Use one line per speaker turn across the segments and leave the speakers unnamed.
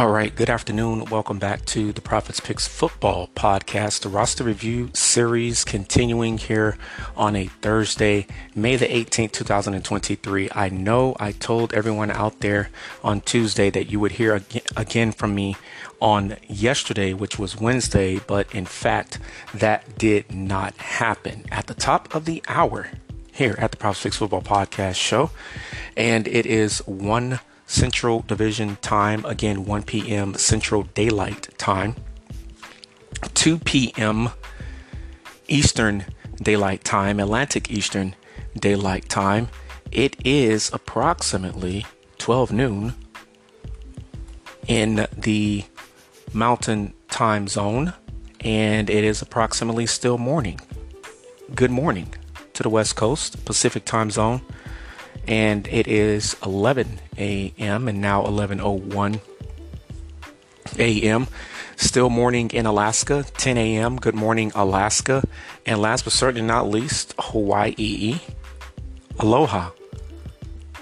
All right, good afternoon. Welcome back to the Prophets Picks Football Podcast, the roster review series continuing here on a Thursday, May the 18th, 2023. I know I told everyone out there on Tuesday that you would hear again from me on yesterday, which was Wednesday, but in fact, that did not happen. At the top of the hour here at the Prophets Picks Football Podcast show, and it is 1 Central Division Time. Again, 1 p.m. Central Daylight Time. 2 p.m. Eastern Daylight Time, Atlantic Eastern Daylight Time. It is approximately 12 noon in the Mountain Time Zone, and it is approximately still morning. Good morning to the West Coast, Pacific Time Zone and it is 11 a.m. and now 11:01 a.m. Still morning in Alaska, 10 a.m. Good morning, Alaska, and last but certainly not least, Hawaii. Aloha.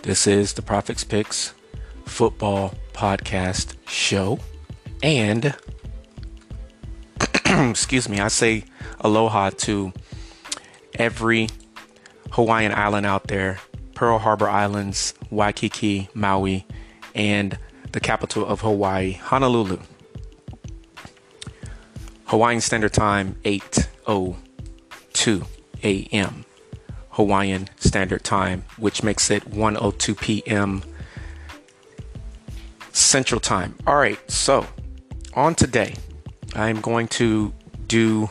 This is the Prophets Picks Football Podcast Show, and excuse me, I say aloha to every Hawaiian island out there Pearl Harbor Islands, Waikiki, Maui, and the capital of Hawaii, Honolulu. Hawaiian Standard Time 8:02 a.m. Hawaiian Standard Time, which makes it 1:02 p.m. Central Time. All right, so on today, I'm going to do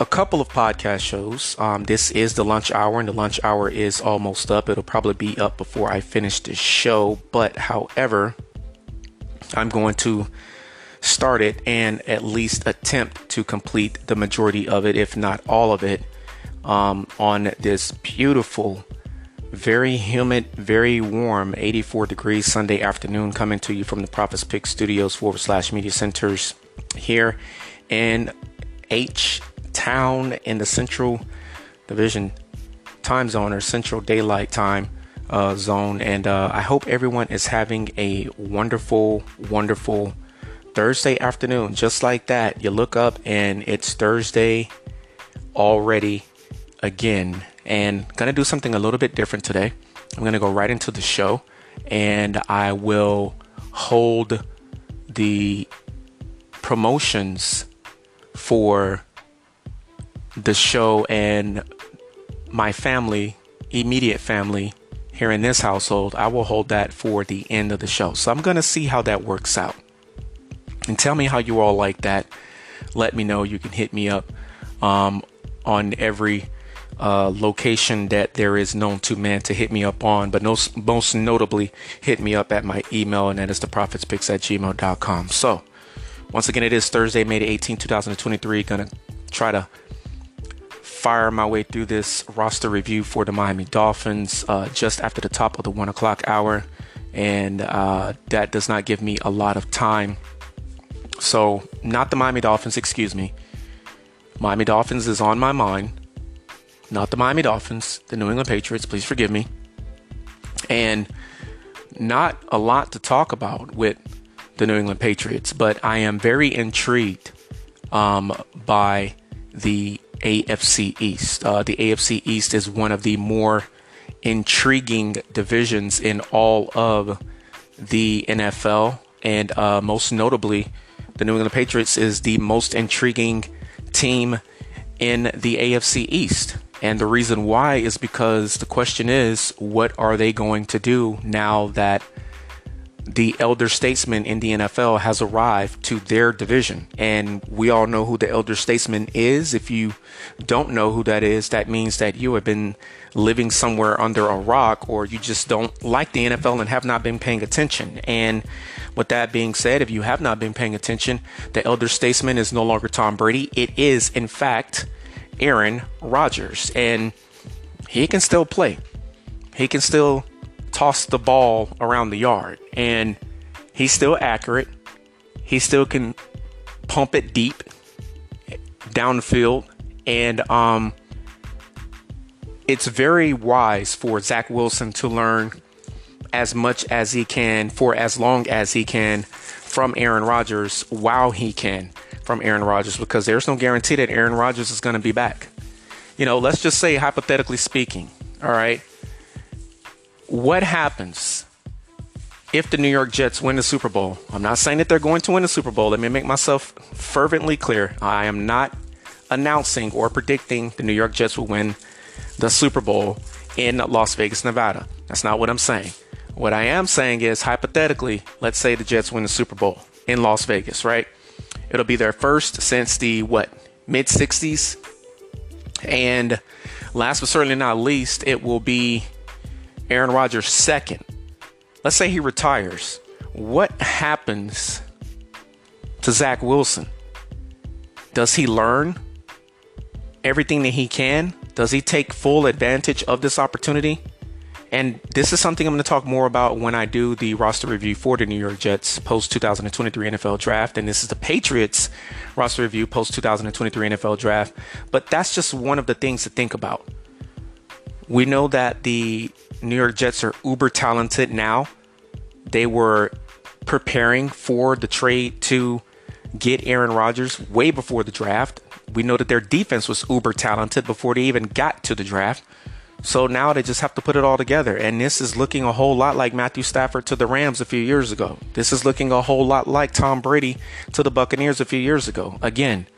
a couple of podcast shows. Um, this is the lunch hour, and the lunch hour is almost up. It'll probably be up before I finish the show. But however, I'm going to start it and at least attempt to complete the majority of it, if not all of it, um, on this beautiful, very humid, very warm 84 degrees Sunday afternoon coming to you from the Prophets Pick Studios forward slash media centers here in H town in the central division time zone or central daylight time uh, zone. And uh, I hope everyone is having a wonderful, wonderful Thursday afternoon. Just like that, you look up and it's Thursday already again. And gonna do something a little bit different today. I'm gonna go right into the show and I will hold the promotions for the show and my family, immediate family here in this household, I will hold that for the end of the show. So I'm going to see how that works out. And tell me how you all like that. Let me know. You can hit me up um, on every uh, location that there is known to man to hit me up on, but most, most notably, hit me up at my email, and that is theprophetspicks at gmail.com. So, once again, it is Thursday, May 18, 2023. Gonna try to fire my way through this roster review for the Miami Dolphins uh, just after the top of the one o'clock hour, and uh, that does not give me a lot of time. So, not the Miami Dolphins, excuse me. Miami Dolphins is on my mind, not the Miami Dolphins, the New England Patriots, please forgive me. And not a lot to talk about with the New England Patriots, but I am very intrigued um, by the AFC East. Uh, the AFC East is one of the more intriguing divisions in all of the NFL, and uh, most notably, the New England Patriots is the most intriguing team in the AFC East. And the reason why is because the question is, what are they going to do now that the elder statesman in the NFL has arrived to their division. And we all know who the elder statesman is. If you don't know who that is, that means that you have been living somewhere under a rock or you just don't like the NFL and have not been paying attention. And with that being said, if you have not been paying attention, the elder statesman is no longer Tom Brady. It is, in fact, Aaron Rodgers. And he can still play. He can still toss the ball around the yard. And he's still accurate. He still can pump it deep down the field. And um, it's very wise for Zach Wilson to learn as much as he can for as long as he can from Aaron Rodgers while he can from Aaron Rodgers because there's no guarantee that Aaron Rodgers is going to be back. You know, let's just say, hypothetically speaking, all right, what happens if the New York Jets win the Super Bowl? I'm not saying that they're going to win the Super Bowl. Let me make myself fervently clear. I am not announcing or predicting the New York Jets will win the Super Bowl in Las Vegas, Nevada. That's not what I'm saying. What I am saying is, hypothetically, let's say the Jets win the Super Bowl in Las Vegas, right? It'll be their first since the what mid 60s, and last but certainly not least, it will be Aaron Rodgers' second. Let's say he retires. What happens to Zach Wilson? Does he learn everything that he can? Does he take full advantage of this opportunity? And this is something I'm going to talk more about when I do the roster review for the New York Jets post 2023 NFL draft. And this is the Patriots roster review post 2023 NFL draft. But that's just one of the things to think about. We know that the New York Jets are uber talented now. They were preparing for the trade to get Aaron Rodgers way before the draft. We know that their defense was uber talented before they even got to the draft. So now they just have to put it all together. And this is looking a whole lot like Matthew Stafford to the Rams a few years ago. This is looking a whole lot like Tom Brady to the Buccaneers a few years ago. Again,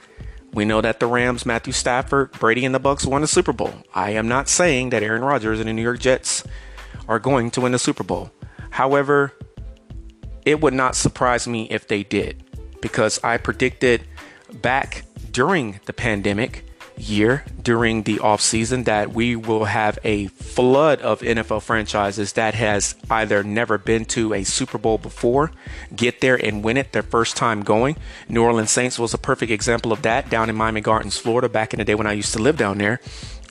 we know that the Rams, Matthew Stafford, Brady, and the Bucks won the Super Bowl. I am not saying that Aaron Rodgers and the New York Jets are going to win the Super Bowl. However, it would not surprise me if they did because I predicted back during the pandemic year during the offseason that we will have a flood of NFL franchises that has either never been to a Super Bowl before, get there and win it their first time going. New Orleans Saints was a perfect example of that down in Miami Gardens, Florida, back in the day when I used to live down there.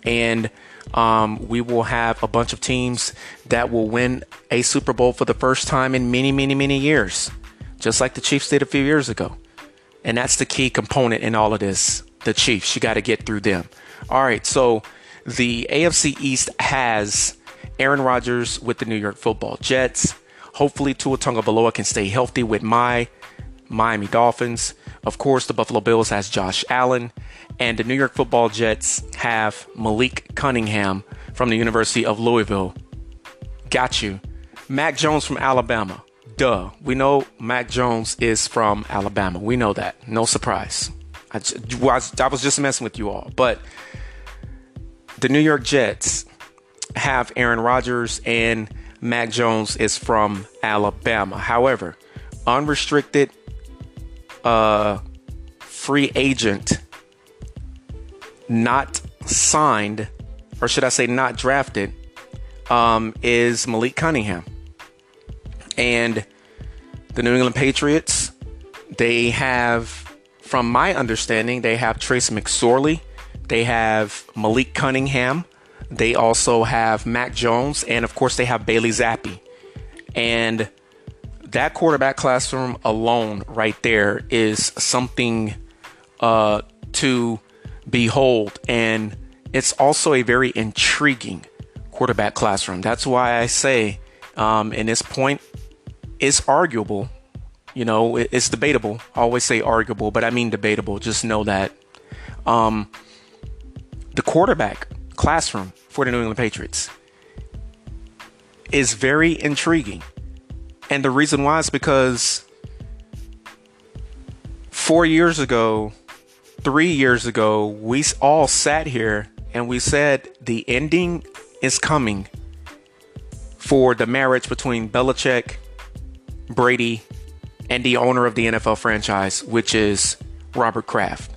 And um, we will have a bunch of teams that will win a Super Bowl for the first time in many, many, many years, just like the Chiefs did a few years ago. And that's the key component in all of this the Chiefs. You got to get through them. All right, so the AFC East has Aaron Rodgers with the New York Football Jets. Hopefully, Tua Tagovailoa can stay healthy with my Miami Dolphins. Of course, the Buffalo Bills has Josh Allen, and the New York Football Jets have Malik Cunningham from the University of Louisville. Got you. Mac Jones from Alabama. Duh. We know Mac Jones is from Alabama. We know that. No surprise. I, was, I was just messing with you all. But the New York Jets have Aaron Rodgers and Mac Jones is from Alabama. However, unrestricted uh, free agent, not signed, or should I say not drafted, um, is Malik Cunningham. And the New England Patriots, they have from my understanding, they have Trace McSorley, they have Malik Cunningham, they also have Mac Jones, and of course, they have Bailey Zappe. And that quarterback classroom alone, right there, is something uh, to behold. And it's also a very intriguing quarterback classroom. That's why I say, um, in this point, it's arguable you know, it's debatable. I always say arguable, but I mean debatable. Just know that um, the quarterback classroom for the New England Patriots is very intriguing. And the reason why is because four years ago, three years ago, we all sat here and we said the ending is coming for the marriage between Belichick, Brady, and the owner of the NFL franchise, which is Robert Kraft.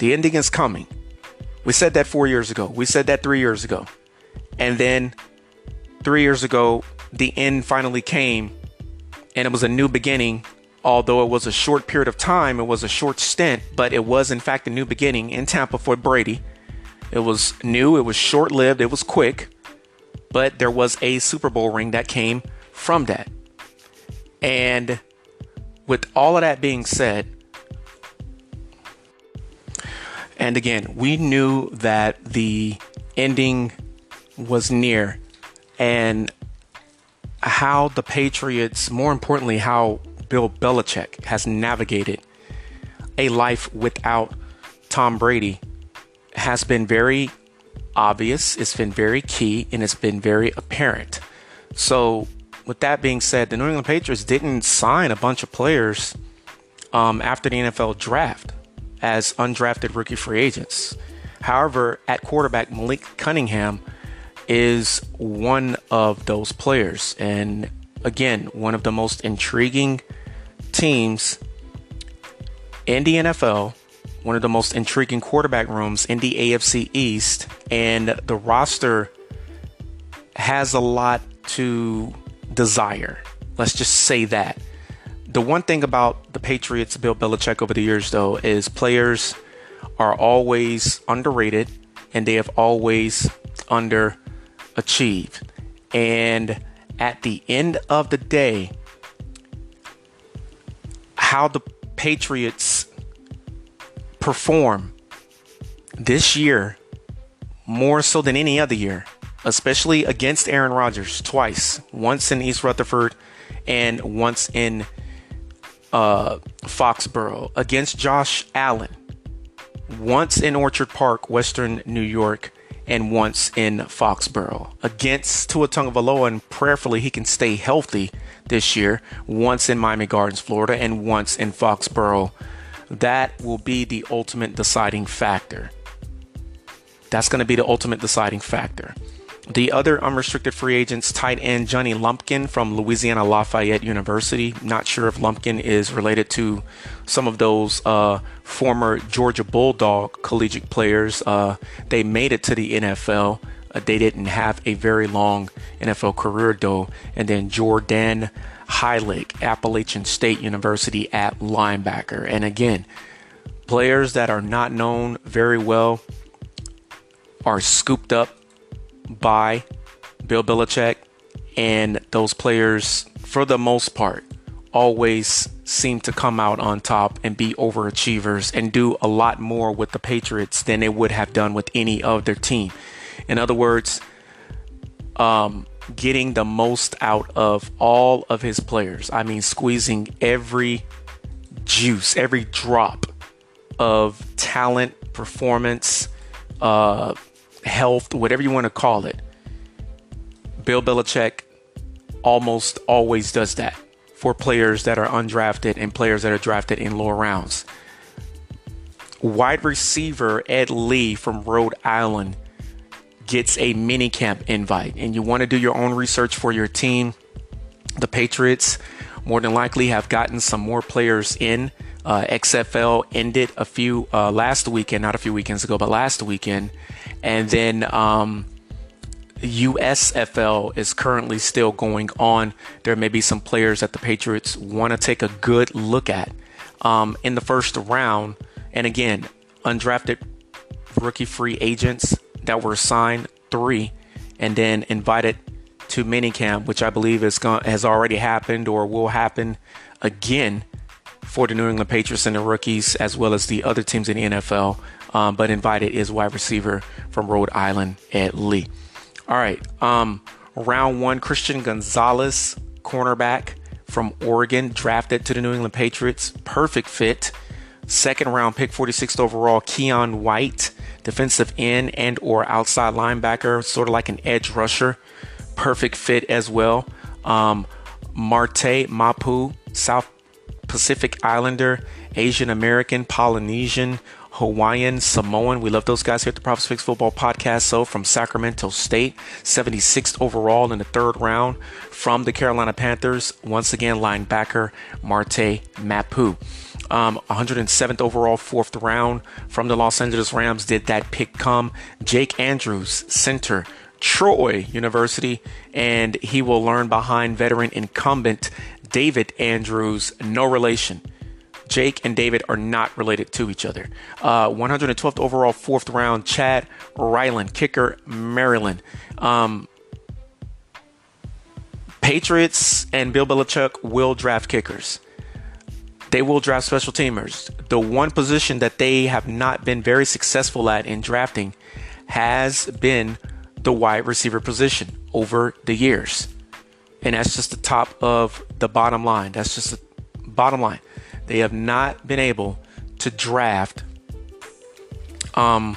The ending is coming. We said that four years ago. We said that three years ago. And then three years ago, the end finally came and it was a new beginning. Although it was a short period of time, it was a short stint, but it was in fact a new beginning in Tampa for Brady. It was new, it was short lived, it was quick, but there was a Super Bowl ring that came from that. And with all of that being said, and again, we knew that the ending was near, and how the Patriots, more importantly, how Bill Belichick has navigated a life without Tom Brady has been very obvious, it's been very key, and it's been very apparent. So, with that being said, the New England Patriots didn't sign a bunch of players um, after the NFL draft as undrafted rookie free agents. However, at quarterback, Malik Cunningham is one of those players. And again, one of the most intriguing teams in the NFL, one of the most intriguing quarterback rooms in the AFC East, and the roster has a lot to desire. Let's just say that. The one thing about the Patriots, Bill Belichick, over the years, though, is players are always underrated and they have always underachieved. And at the end of the day, how the Patriots perform this year more so than any other year, especially against Aaron Rodgers twice, once in East Rutherford and once in uh, Foxborough, against Josh Allen, once in Orchard Park, Western New York, and once in Foxborough. Against Tua Tagovailoa, and prayerfully he can stay healthy this year, once in Miami Gardens, Florida, and once in Foxborough. That will be the ultimate deciding factor. That's going to be the ultimate deciding factor. The other unrestricted free agents, tight end Johnny Lumpkin from Louisiana Lafayette University. Not sure if Lumpkin is related to some of those uh, former Georgia Bulldog collegiate players. Uh, they made it to the NFL. Uh, they didn't have a very long NFL career though. And then Jordan Hylek, Appalachian State University at linebacker. And again, players that are not known very well are scooped up by Bill Belichick, and those players, for the most part, always seem to come out on top and be overachievers and do a lot more with the Patriots than they would have done with any other team. In other words, um, getting the most out of all of his players. I mean, squeezing every juice, every drop of talent, performance, uh, health, whatever you want to call it. Bill Belichick almost always does that for players that are undrafted and players that are drafted in lower rounds. Wide receiver Ed Lee from Rhode Island gets a minicamp invite, and you want to do your own research for your team. The Patriots more than likely have gotten some more players in. Uh, XFL ended a few uh, last weekend, not a few weekends ago, but last weekend. And then um, USFL is currently still going on. There may be some players that the Patriots want to take a good look at um, in the first round. And again, undrafted rookie free agents that were signed, three, and then invited to minicamp, which I believe is has already happened or will happen again for the New England Patriots and the rookies, as well as the other teams in the NFL um, but invited is wide receiver from Rhode Island, Ed Lee. All right, um, round one, Christian Gonzalez, cornerback from Oregon, drafted to the New England Patriots. Perfect fit. Second round pick, 46th overall, Keion White, defensive end and or outside linebacker, sort of like an edge rusher. Perfect fit as well. Um, Marte Mapu, South Pacific Islander, Asian American, Polynesian, Hawaiian, Samoan. We love those guys here at the Prophets Picks Football Podcast. So from Sacramento State, 76th overall in the third round from the Carolina Panthers. Once again, linebacker Marte Mapu. Um, 107th overall, fourth round from the Los Angeles Rams. Did that pick come? Jake Andrews, center, Troy University, and he will learn behind veteran incumbent David Andrews, no relation. Jake and David are not related to each other. Uh, 112th overall, fourth round, Chad Ryland, kicker, Maryland. Um, Patriots and Bill Belichick will draft kickers. They will draft special teamers. The one position that they have not been very successful at in drafting has been the wide receiver position over the years. And that's just the top of the bottom line. That's just the Bottom line, they have not been able to draft. Um,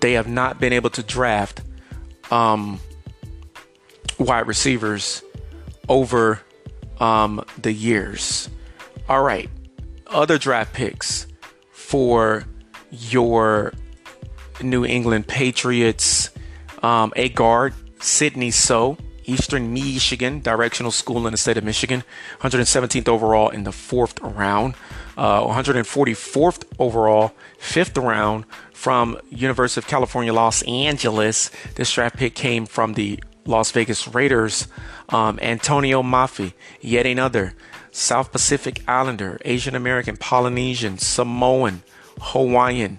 they have not been able to draft um, wide receivers over um, the years. All right, other draft picks for your New England Patriots. Um, a guard, Sidney Sow, Eastern Michigan Directional School in the state of Michigan, 117th overall in the fourth round, uh, 144th overall, fifth round from University of California, Los Angeles. This draft pick came from the Las Vegas Raiders. Um, Antonio Mafi, yet another South Pacific Islander, Asian American, Polynesian, Samoan, Hawaiian.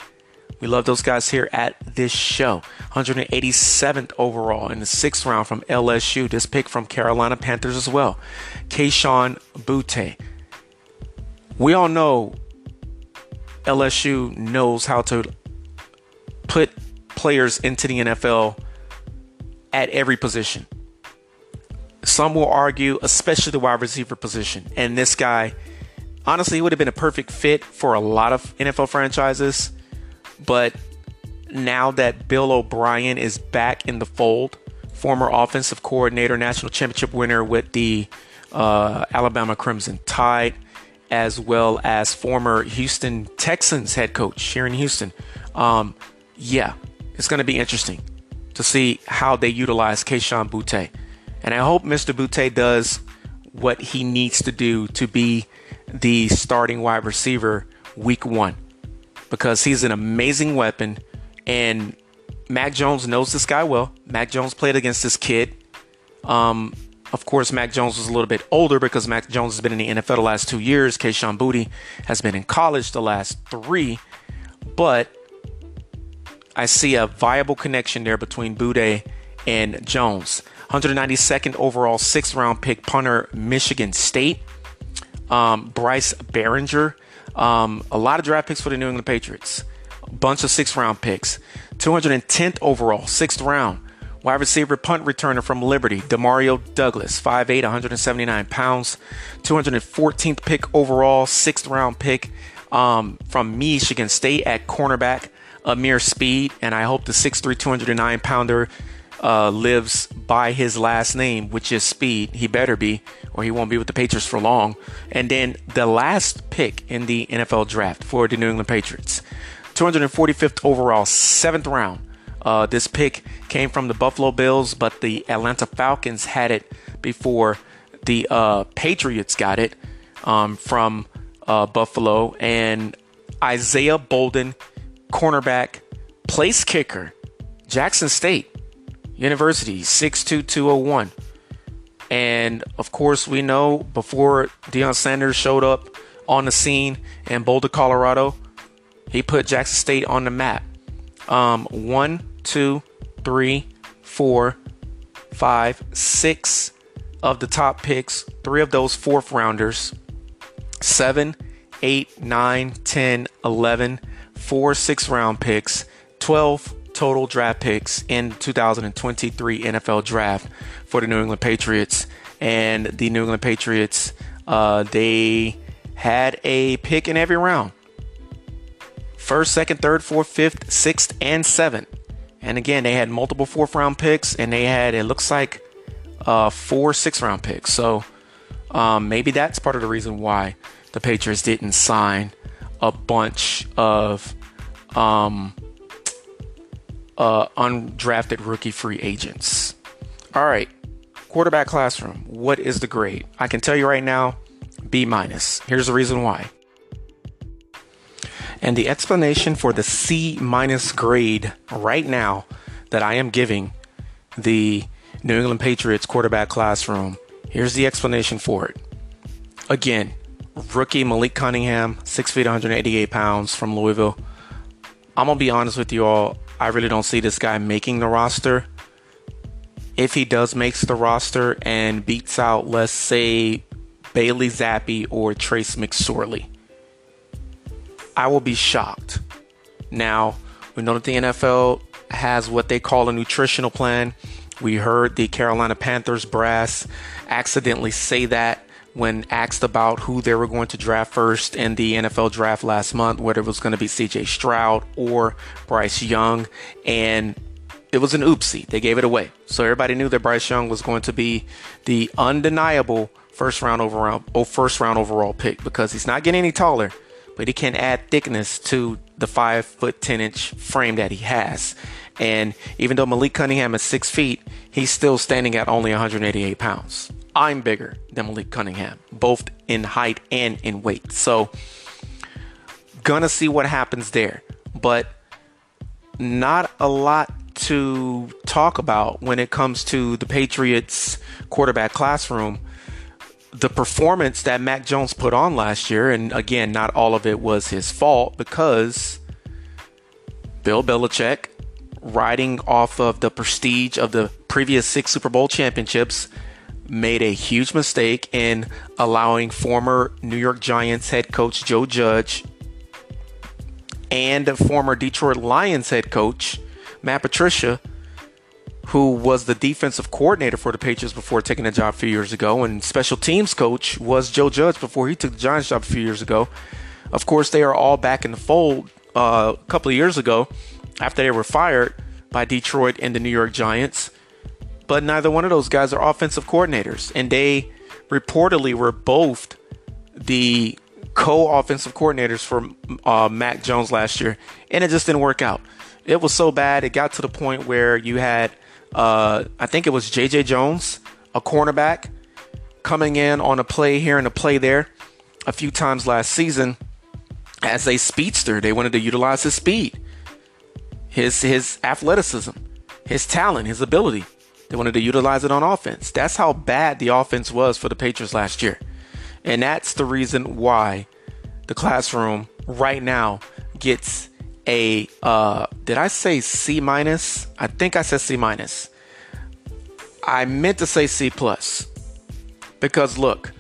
We love those guys here at this show. 187th overall in the sixth round from LSU. This pick from Carolina Panthers as well. Kayshon Boutte. We all know LSU knows how to put players into the NFL at every position. Some will argue, especially the wide receiver position. And this guy, honestly, would have been a perfect fit for a lot of NFL franchises. But now that Bill O'Brien is back in the fold, former offensive coordinator, national championship winner with the uh, Alabama Crimson Tide, as well as former Houston Texans head coach in Houston. Um, yeah, it's going to be interesting to see how they utilize Kayshon Boutte. And I hope Mr. Boutte does what he needs to do to be the starting wide receiver week one because he's an amazing weapon. And Mac Jones knows this guy well. Mac Jones played against this kid. Um, of course, Mac Jones was a little bit older because Mac Jones has been in the NFL the last two years. Kayshon Boutte has been in college the last three. But I see a viable connection there between Boutte and Jones. 192nd overall, sixth round pick, punter, Michigan State. Um, Bryce Baringer. Um, a lot of draft picks for the New England Patriots. A bunch of sixth round picks. 210th overall, sixth round. Wide receiver punt returner from Liberty, Demario Douglas, 5'8, 179 pounds. 214th pick overall, sixth round pick um, from Michigan State at cornerback, Ameer Speed. And I hope the 6'3, 209 pounder uh, lives by his last name, which is Speed. He better be, or he won't be with the Patriots for long. And then the last pick in the NFL draft for the New England Patriots, 245th overall, seventh round. Uh, this pick came from the Buffalo Bills, but the Atlanta Falcons had it before the uh, Patriots got it um, from uh, Buffalo. And Isaiah Bolden, cornerback, place kicker, Jackson State University, 62201. And of course, we know before Deion Sanders showed up on the scene in Boulder, Colorado, he put Jackson State on the map. Um, one, two, three, four, five, six of the top picks, three of those fourth rounders, seven, eight, nine, 10, 11, four six round picks, 12 total draft picks in 2023 NFL draft for the New England Patriots. And the New England Patriots, uh, they had a pick in every round first, second, third, fourth, fifth, sixth, and seventh. And again, they had multiple fourth round picks, and they had, it looks like, uh, four six round picks. So um, maybe that's part of the reason why the Patriots didn't sign a bunch of um, uh, undrafted rookie free agents. All right, quarterback classroom. What is the grade? I can tell you right now, B minus. Here's the reason why. And the explanation for the C minus grade right now that I am giving the New England Patriots quarterback classroom. Here's the explanation for it. Again, rookie Malik Cunningham, 6 feet, 188 pounds from Louisville. I'm to be honest with you all. I really don't see this guy making the roster. If he does makes the roster and beats out, let's say, Bailey Zappe or Trace McSorley, I will be shocked. Now, we know that the NFL has what they call a nutritional plan. We heard the Carolina Panthers brass accidentally say that when asked about who they were going to draft first in the NFL draft last month, whether it was going to be CJ Stroud or Bryce Young. And it was an oopsie. They gave it away. So everybody knew that Bryce Young was going to be the undeniable first round overall, oh, first round overall pick because he's not getting any taller, but he can add thickness to the five foot ten inch frame that he has. And even though Malik Cunningham is six feet, he's still standing at only 188 pounds. I'm bigger than Malik Cunningham, both in height and in weight. So, gonna see what happens there. But not a lot to talk about when it comes to the Patriots quarterback classroom. The performance that Mac Jones put on last year, and again, not all of it was his fault because Bill Belichick, riding off of the prestige of the previous six Super Bowl championships, made a huge mistake in allowing former New York Giants head coach Joe Judge and former Detroit Lions head coach Matt Patricia, who was the defensive coordinator for the Patriots before taking the job a few years ago, and special teams coach was Joe Judge before he took the Giants job a few years ago. Of course, they are all back in the fold uh, a couple of years ago after they were fired by Detroit and the New York Giants but neither one of those guys are offensive coordinators. And they reportedly were both the co offensive coordinators for uh, Mac Jones last year. And it just didn't work out. It was so bad, it got to the point where you had, uh, I think it was J.J. Jones, a cornerback, coming in on a play here and a play there a few times last season as a speedster. They wanted to utilize his speed, his his athleticism, his talent, his ability. They wanted to utilize it on offense. That's how bad the offense was for the Patriots last year. And that's the reason why the classroom right now gets a uh did I say C minus? I think I said C minus. I meant to say C plus. Because look,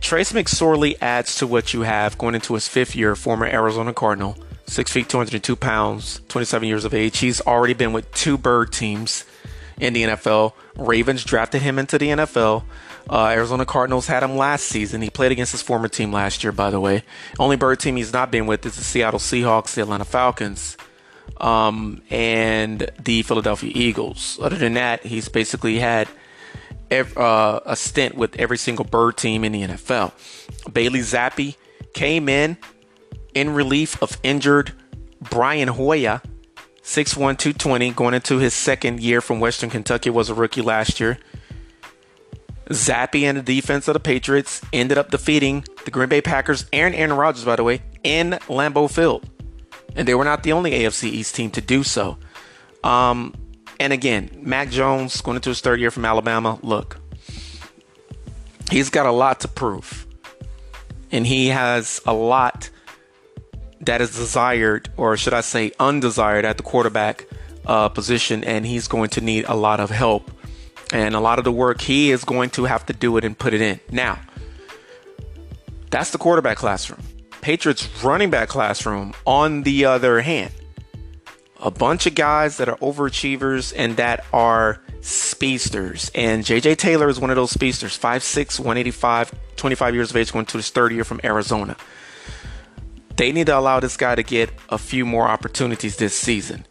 Trace McSorley adds to what you have going into his fifth year, former Arizona Cardinal, six feet, 202 pounds, 27 years of age. He's already been with two bird teams in the NFL. Ravens drafted him into the NFL. Uh, Arizona Cardinals had him last season. He played against his former team last year, by the way. Only bird team he's not been with is the Seattle Seahawks, the Atlanta Falcons, um, and the Philadelphia Eagles. Other than that, he's basically had uh, a stint with every single bird team in the NFL. Bailey Zappe came in in relief of injured Brian Hoyer 6'1, 220, going into his second year from Western Kentucky, was a rookie last year. Zappe and the defense of the Patriots ended up defeating the Green Bay Packers and Aaron Rodgers, by the way, in Lambeau Field. And they were not the only AFC East team to do so. Um, and again, Mac Jones going into his third year from Alabama. Look, he's got a lot to prove. And he has a lot that is desired, or should I say, undesired at the quarterback uh, position, and he's going to need a lot of help. And a lot of the work he is going to have to do it and put it in. Now, that's the quarterback classroom. Patriots running back classroom, on the other hand, a bunch of guys that are overachievers and that are speedsters. And JJ Taylor is one of those speedsters, 5'6, 185, 25 years of age, going to his third year from Arizona. They need to allow this guy to get a few more opportunities this season.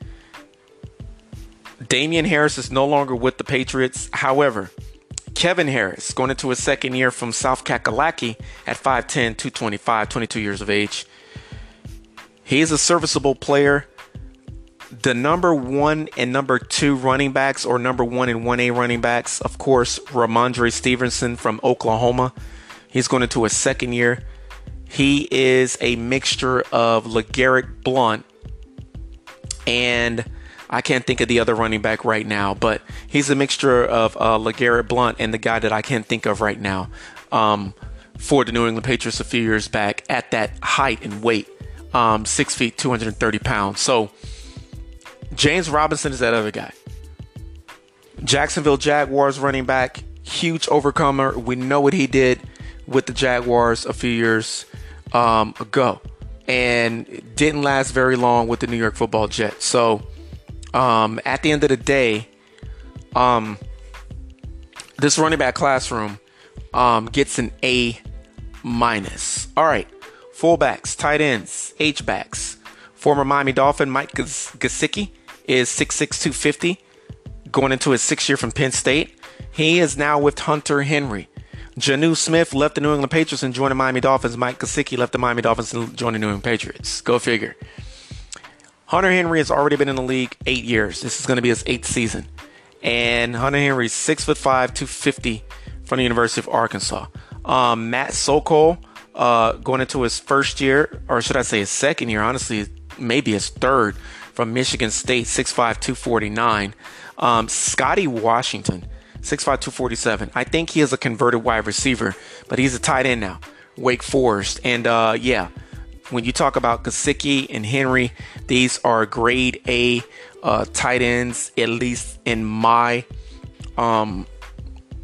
Damien Harris is no longer with the Patriots. However, Kevin Harris, going into his second year from South Kakalaki at 5'10, 225, 22 years of age. He's a serviceable player. The number one and number two running backs, or number one and 1A running backs, of course, Rhamondre Stevenson from Oklahoma. He's going into his second year. He is a mixture of LeGarrette Blunt and I can't think of the other running back right now, but he's a mixture of uh, LeGarrette Blunt and the guy that I can't think of right now um, for the New England Patriots a few years back at that height and weight, um, six feet, 230 pounds. So James Robinson is that other guy. Jacksonville Jaguars running back, huge overcomer. We know what he did with the Jaguars a few years um, ago and didn't last very long with the New York football Jets. So um, at the end of the day, um, this running back classroom um, gets an A minus. All right, fullbacks, tight ends, H backs. Former Miami Dolphin Mike Gesicki is 6'6", 250, going into his sixth year from Penn State. He is now with Hunter Henry. Jonnu Smith left the New England Patriots and joined the Miami Dolphins. Mike Gesicki left the Miami Dolphins and joined the New England Patriots. Go figure. Hunter Henry has already been in the league eight years. This is going to be his eighth season. And Hunter Henry's six foot five, 250 from the University of Arkansas. Um, Matt Sokol, uh, going into his first year, or should I say his second year, honestly, maybe his third from Michigan State, 6'5, 249. Um, Scotty Washington, 6'5, 247. I think he is a converted wide receiver, but he's a tight end now. Wake Forest. And uh, yeah, when you talk about Gesicki and Henry, these are grade A uh, tight ends, at least in my um,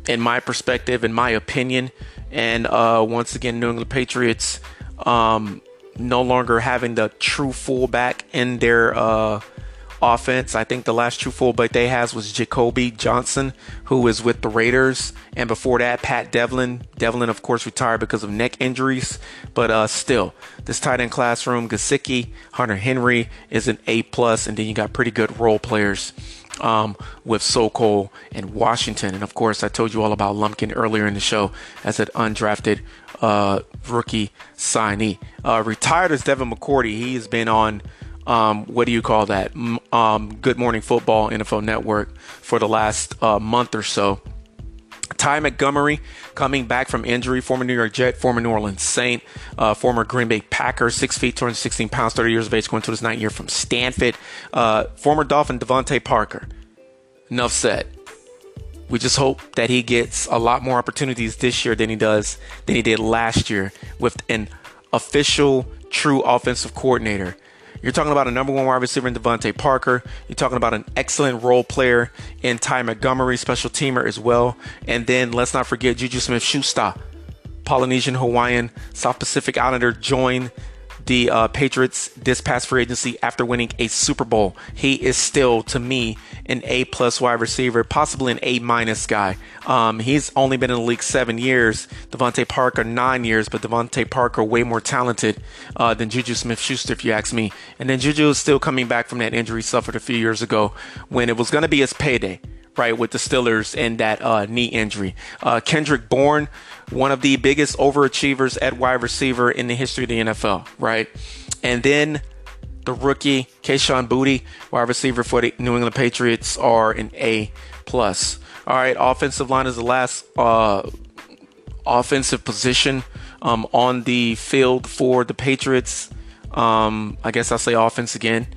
in my perspective, in my opinion. And uh, once again, New England Patriots um, no longer having the true fullback in their uh, offense. I think the last true fullback they has was Jacoby Johnson, who is with the Raiders, and before that, Pat Devlin. Devlin, of course, retired because of neck injuries, but uh, still, this tight end classroom, Gesicki, Hunter Henry is an A plus, and then you got pretty good role players. Um, with Sokol and Washington. And of course, I told you all about Lumpkin earlier in the show as an undrafted uh, rookie signee. Uh, retired as Devin McCourty. He has been on um, what do you call that? Um, Good Morning Football NFL Network for the last uh, month or so. Ty Montgomery coming back from injury, former New York Jet, former New Orleans Saint, uh, former Green Bay Packer, 6 feet, 216 pounds, 30 years of age, going to his ninth year from Stanford. Uh, former Dolphin DeVante Parker. Enough said. We just hope that he gets a lot more opportunities this year than he does than he did last year with an official, true offensive coordinator you're talking about a number one wide receiver in DeVante Parker. You're talking about an excellent role player in Ty Montgomery, special teamer as well. And then let's not forget Juju Smith Schuster, Polynesian Hawaiian South Pacific Islander, joined the uh, Patriots this past free agency after winning a Super Bowl. He is still, to me, an A plus wide receiver, possibly an A minus guy. Um, he's only been in the league seven years. DeVante Parker nine years, but DeVante Parker way more talented uh, than Juju Smith-Schuster, if you ask me. And then Juju is still coming back from that injury suffered a few years ago when it was going to be his payday right, with the Steelers and that uh, knee injury. Uh, Kendrick Bourne, one of the biggest overachievers at wide receiver in the history of the NFL, right? And then the rookie Kayshon Boutte, wide receiver for the New England Patriots, are an A plus. All right, offensive line is the last uh, offensive position um, on the field for the Patriots. Um, I guess I'll say offense again.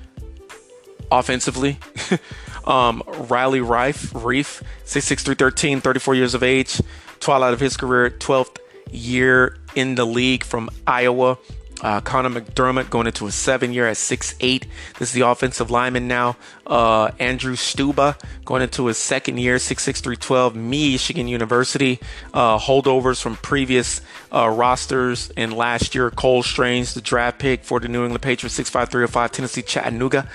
Offensively, Um, Riley Reiff, Reef, 6'6", 34 years of age, twilight of his career, 12th year in the league from Iowa. Uh, Connor McDermott going into a seven year at 6'8. This is the offensive lineman now. Uh, Andrew Stueber going into his second year, 6'6, 312. Michigan University. Uh, holdovers from previous uh, rosters and last year. Cole Strange, the draft pick for the New England Patriots, 6'5, 305. Tennessee Chattanooga.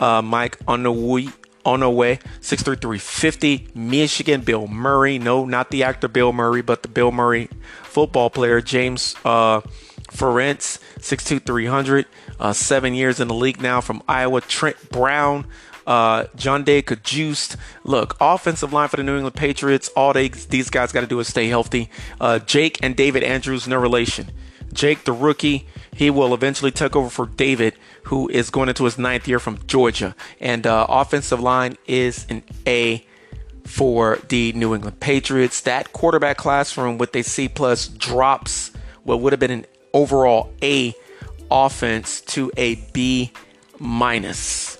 Uh, Mike Onowui on our way. 63350 Michigan Bill Murray. No, not the actor Bill Murray, but the Bill Murray football player James uh, Ferentz, 62300. Uh, seven years in the league now from Iowa. Trent Brown. Uh, John Day Cajuste. Look, offensive line for the New England Patriots. All they, these guys got to do is stay healthy. Uh, Jake and David Andrews, no relation. Jake, the rookie, he will eventually take over for David, who is going into his ninth year from Georgia. And uh, offensive line is an A for the New England Patriots. That quarterback classroom with a C plus drops what would have been an overall A offense to a B minus.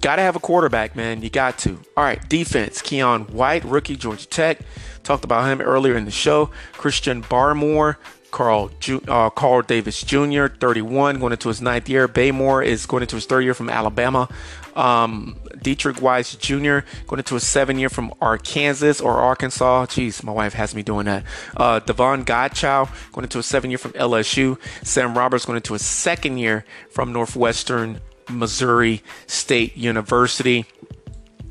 Got to have a quarterback, man. You got to. All right, defense. Keion White, rookie, Georgia Tech. Talked about him earlier in the show. Christian Barmore, Carl uh, Carl Davis Jr., 31, going into his ninth year. Barmore is going into his third year from Alabama. Um, Deatrich Wise Jr. going into his seven year from Arkansas or Arkansas. Jeez, my wife has me doing that. Uh, Davon Godchaux going into a seven year from LSU. Sam Roberts going into his second year from Northwestern Missouri State University.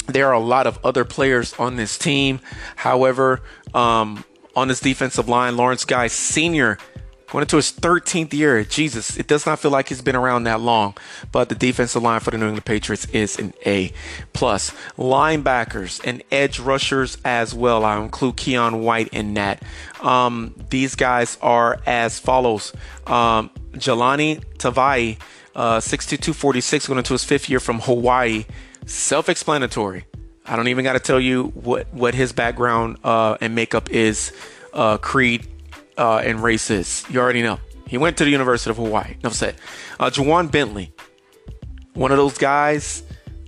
There are a lot of other players on this team. However, um, on this defensive line. Lawrence Guy Sr. going into his 13th year. Jesus, it does not feel like he's been around that long. But the defensive line for the New England Patriots is an A plus. Linebackers and edge rushers as well. I include Keion White in that. Um, these guys are as follows: um, Jahlani Tavai, uh, 6'2", going into his fifth year from Hawaii. Self-explanatory. I don't even got to tell you what what his background uh, and makeup is, uh, creed uh, and race is. You already know. He went to the University of Hawaii. Enough said. Uh, Ja'Whaun Bentley, one of those guys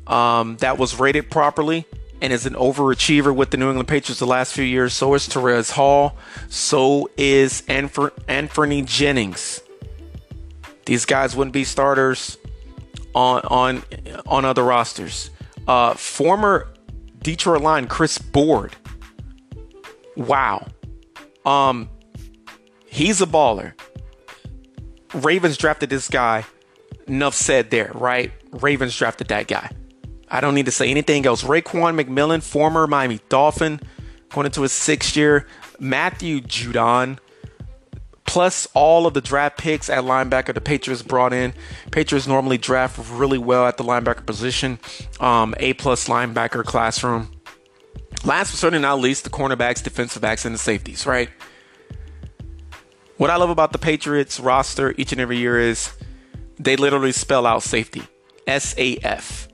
um, that was rated properly and is an overachiever with the New England Patriots the last few years. So is Terez Hall. So is Anfer- Anfernee Jennings. These guys wouldn't be starters on on on other rosters. Uh, former Detroit line Chris Board. Wow. Um he's a baller. Ravens drafted this guy. Enough said there, right? Ravens drafted that guy. I don't need to say anything else. Raekwon McMillan, former Miami Dolphin, going into his sixth year. Matthew Judon, plus all of the draft picks at linebacker the Patriots brought in. Patriots normally draft really well at the linebacker position. Um, a plus linebacker classroom. Last but certainly not least, the cornerbacks, defensive backs, and the safeties, right? What I love about the Patriots roster each and every year is they literally spell out safety. S A F.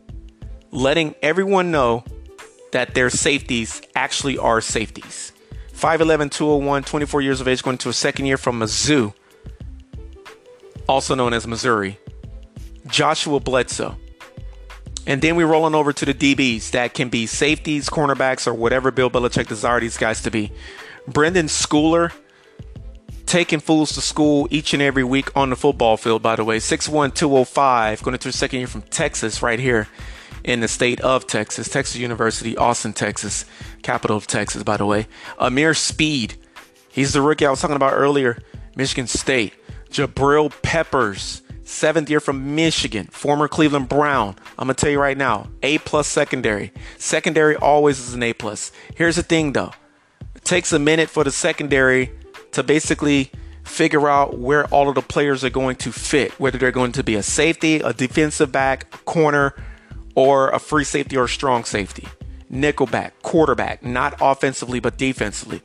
Letting everyone know that their safeties actually are safeties. 5'11, 201, 24 years of age, going to a second year from Mizzou, also known as Missouri. Joshua Bledsoe. And then we're rolling over to the DBs that can be safeties, cornerbacks, or whatever Bill Belichick desires these guys to be. Brenden Schooler, taking fools to school each and every week on the football field, by the way. 6'1, 205, going into a second year from Texas, right here in the state of Texas, Texas University, Austin, Texas, capital of Texas, by the way. Ameer Speed, he's the rookie I was talking about earlier, Michigan State. Jabril Peppers, seventh year from Michigan, former Cleveland Brown. I'm gonna tell you right now, A plus secondary. Secondary always is an A plus. Here's the thing though, it takes a minute for the secondary to basically figure out where all of the players are going to fit, whether they're going to be a safety, a defensive back, corner, or a free safety or a strong safety. Nickelback, quarterback, not offensively but defensively.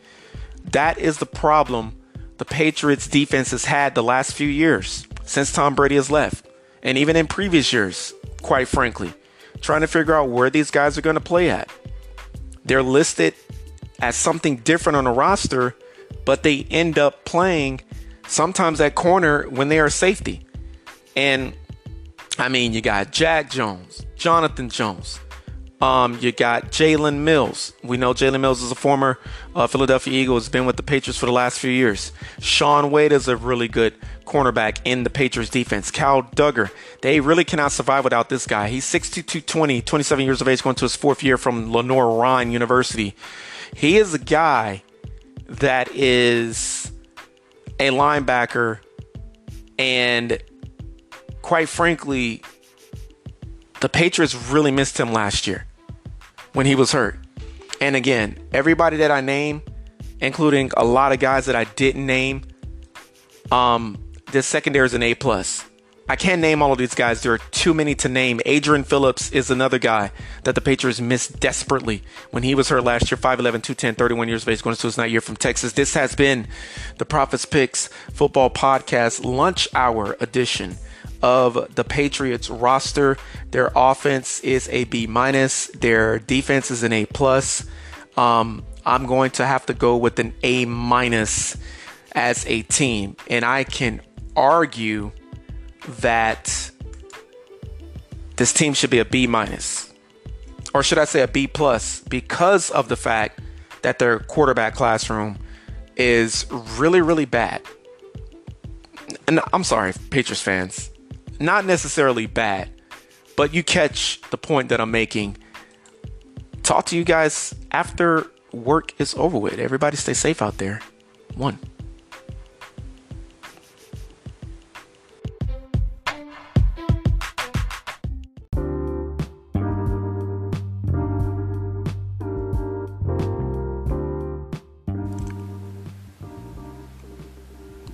That is the problem the Patriots defense has had the last few years since Tom Brady has left. And even in previous years, quite frankly, trying to figure out where these guys are going to play at. They're listed as something different on the roster but they end up playing sometimes at corner when they are safety. And I mean, you got Jack Jones, Jonathan Jones. Um, you got Jalen Mills. We know Jalen Mills is a former uh, Philadelphia Eagle, has been with the Patriots for the last few years. Shaun Wade is a really good cornerback in the Patriots defense. Cal Dugger. They really cannot survive without this guy. He's 6'2", 20, 27 years of age, going to his fourth year from Lenoir-Rhyne University. He is a guy that is a linebacker and quite frankly the Patriots really missed him last year when he was hurt. And again, everybody that I name, including a lot of guys that I didn't name, um, this secondary is an A plus. I can't name all of these guys. There are too many to name. Adrian Phillips is another guy that the Patriots missed desperately when he was hurt last year. 5'11, 210, 31 years of age, going to his ninth year from Texas. This has been the Prophets Picks Football Podcast Lunch Hour edition of the Patriots roster. Their offense is a B minus. Their defense is an A plus. Um, I'm going to have to go with an A minus as a team, and I can argue that this team should be a B minus, or should I say a B plus, because of the fact that their quarterback classroom is really, really bad. And I'm sorry, Patriots fans, not necessarily bad, but you catch the point that I'm making. Talk to you guys after work is over with. Everybody stay safe out there. One.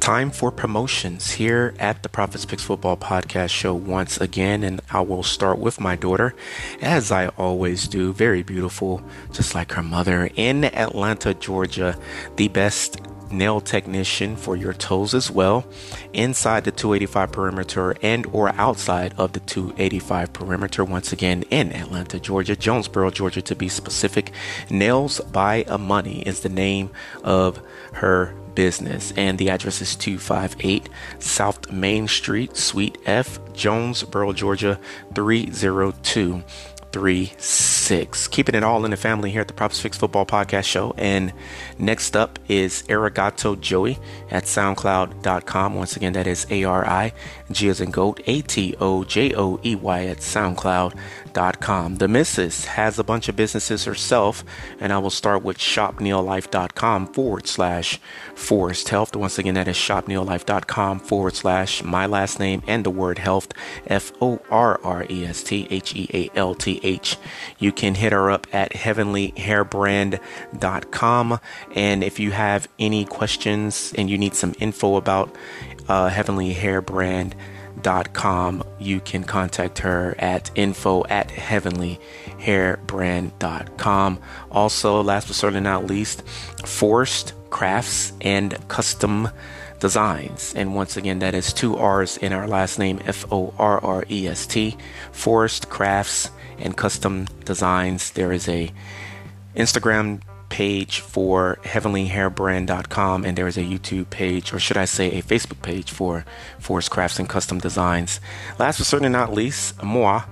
Time for promotions here at the Prophets Picks Football Podcast Show once again, and I will start with my daughter, as I always do. Very beautiful, just like her mother, in Atlanta, Georgia, the best nail technician for your toes as well inside the 285 perimeter and or outside of the 285 perimeter once again in Atlanta Georgia Jonesboro Georgia to be specific nails by a money is the name of her business and the address is 258 South Main Street Suite F Jonesboro Georgia 30236. Keeping it all in the family here at the Props Fix Football Podcast Show. And next up is Arigato Joey at SoundCloud.com. Once again, that is A R I G as in goat A T O J O E Y at SoundCloud.com. The missus has a bunch of businesses herself, and I will start with ShopNeilLife.com forward slash Forrest Health. Once again, that is ShopNeilLife.com forward slash my last name and the word health F O R R E S T H E A L T H. You can hit her up at heavenlyhairbrand.com. And if you have any questions and you need some info about uh, Heavenly Hair Brand, Dot com, you can contact her at info at heavenlyhairbrand.com. Also, last but certainly not least, Forrest Crafts and Custom Designs. And once again, that is two R's in our last name, F O R R E S T. Forrest Crafts and custom designs. There is a Instagram page for heavenlyhairbrand.com and there is a YouTube page or should I say a Facebook page for Forrest Crafts and Custom Designs. Last but certainly not least, moi,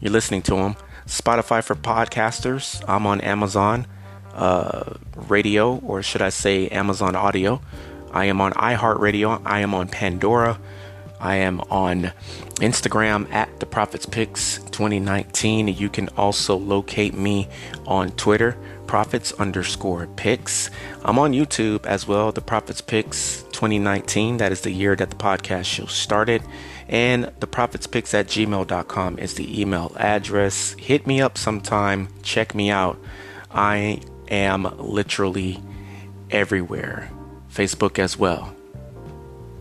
you're listening to him. Spotify for podcasters. I'm on Amazon uh, Radio or should I say Amazon Audio. I am on iHeartRadio. I am on Pandora. I am on Instagram at the Prophets Picks 2019. You can also locate me on Twitter, Prophets underscore Picks. I'm on YouTube as well, the Prophets Picks 2019. That is the year that the podcast show started. And the Prophets Picks at gmail.com is the email address. Hit me up sometime. Check me out. I am literally everywhere. Facebook as well.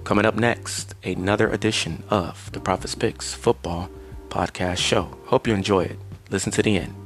Coming up next, another edition of the Prophets Picks Football Podcast Show. Hope you enjoy it. Listen to the end.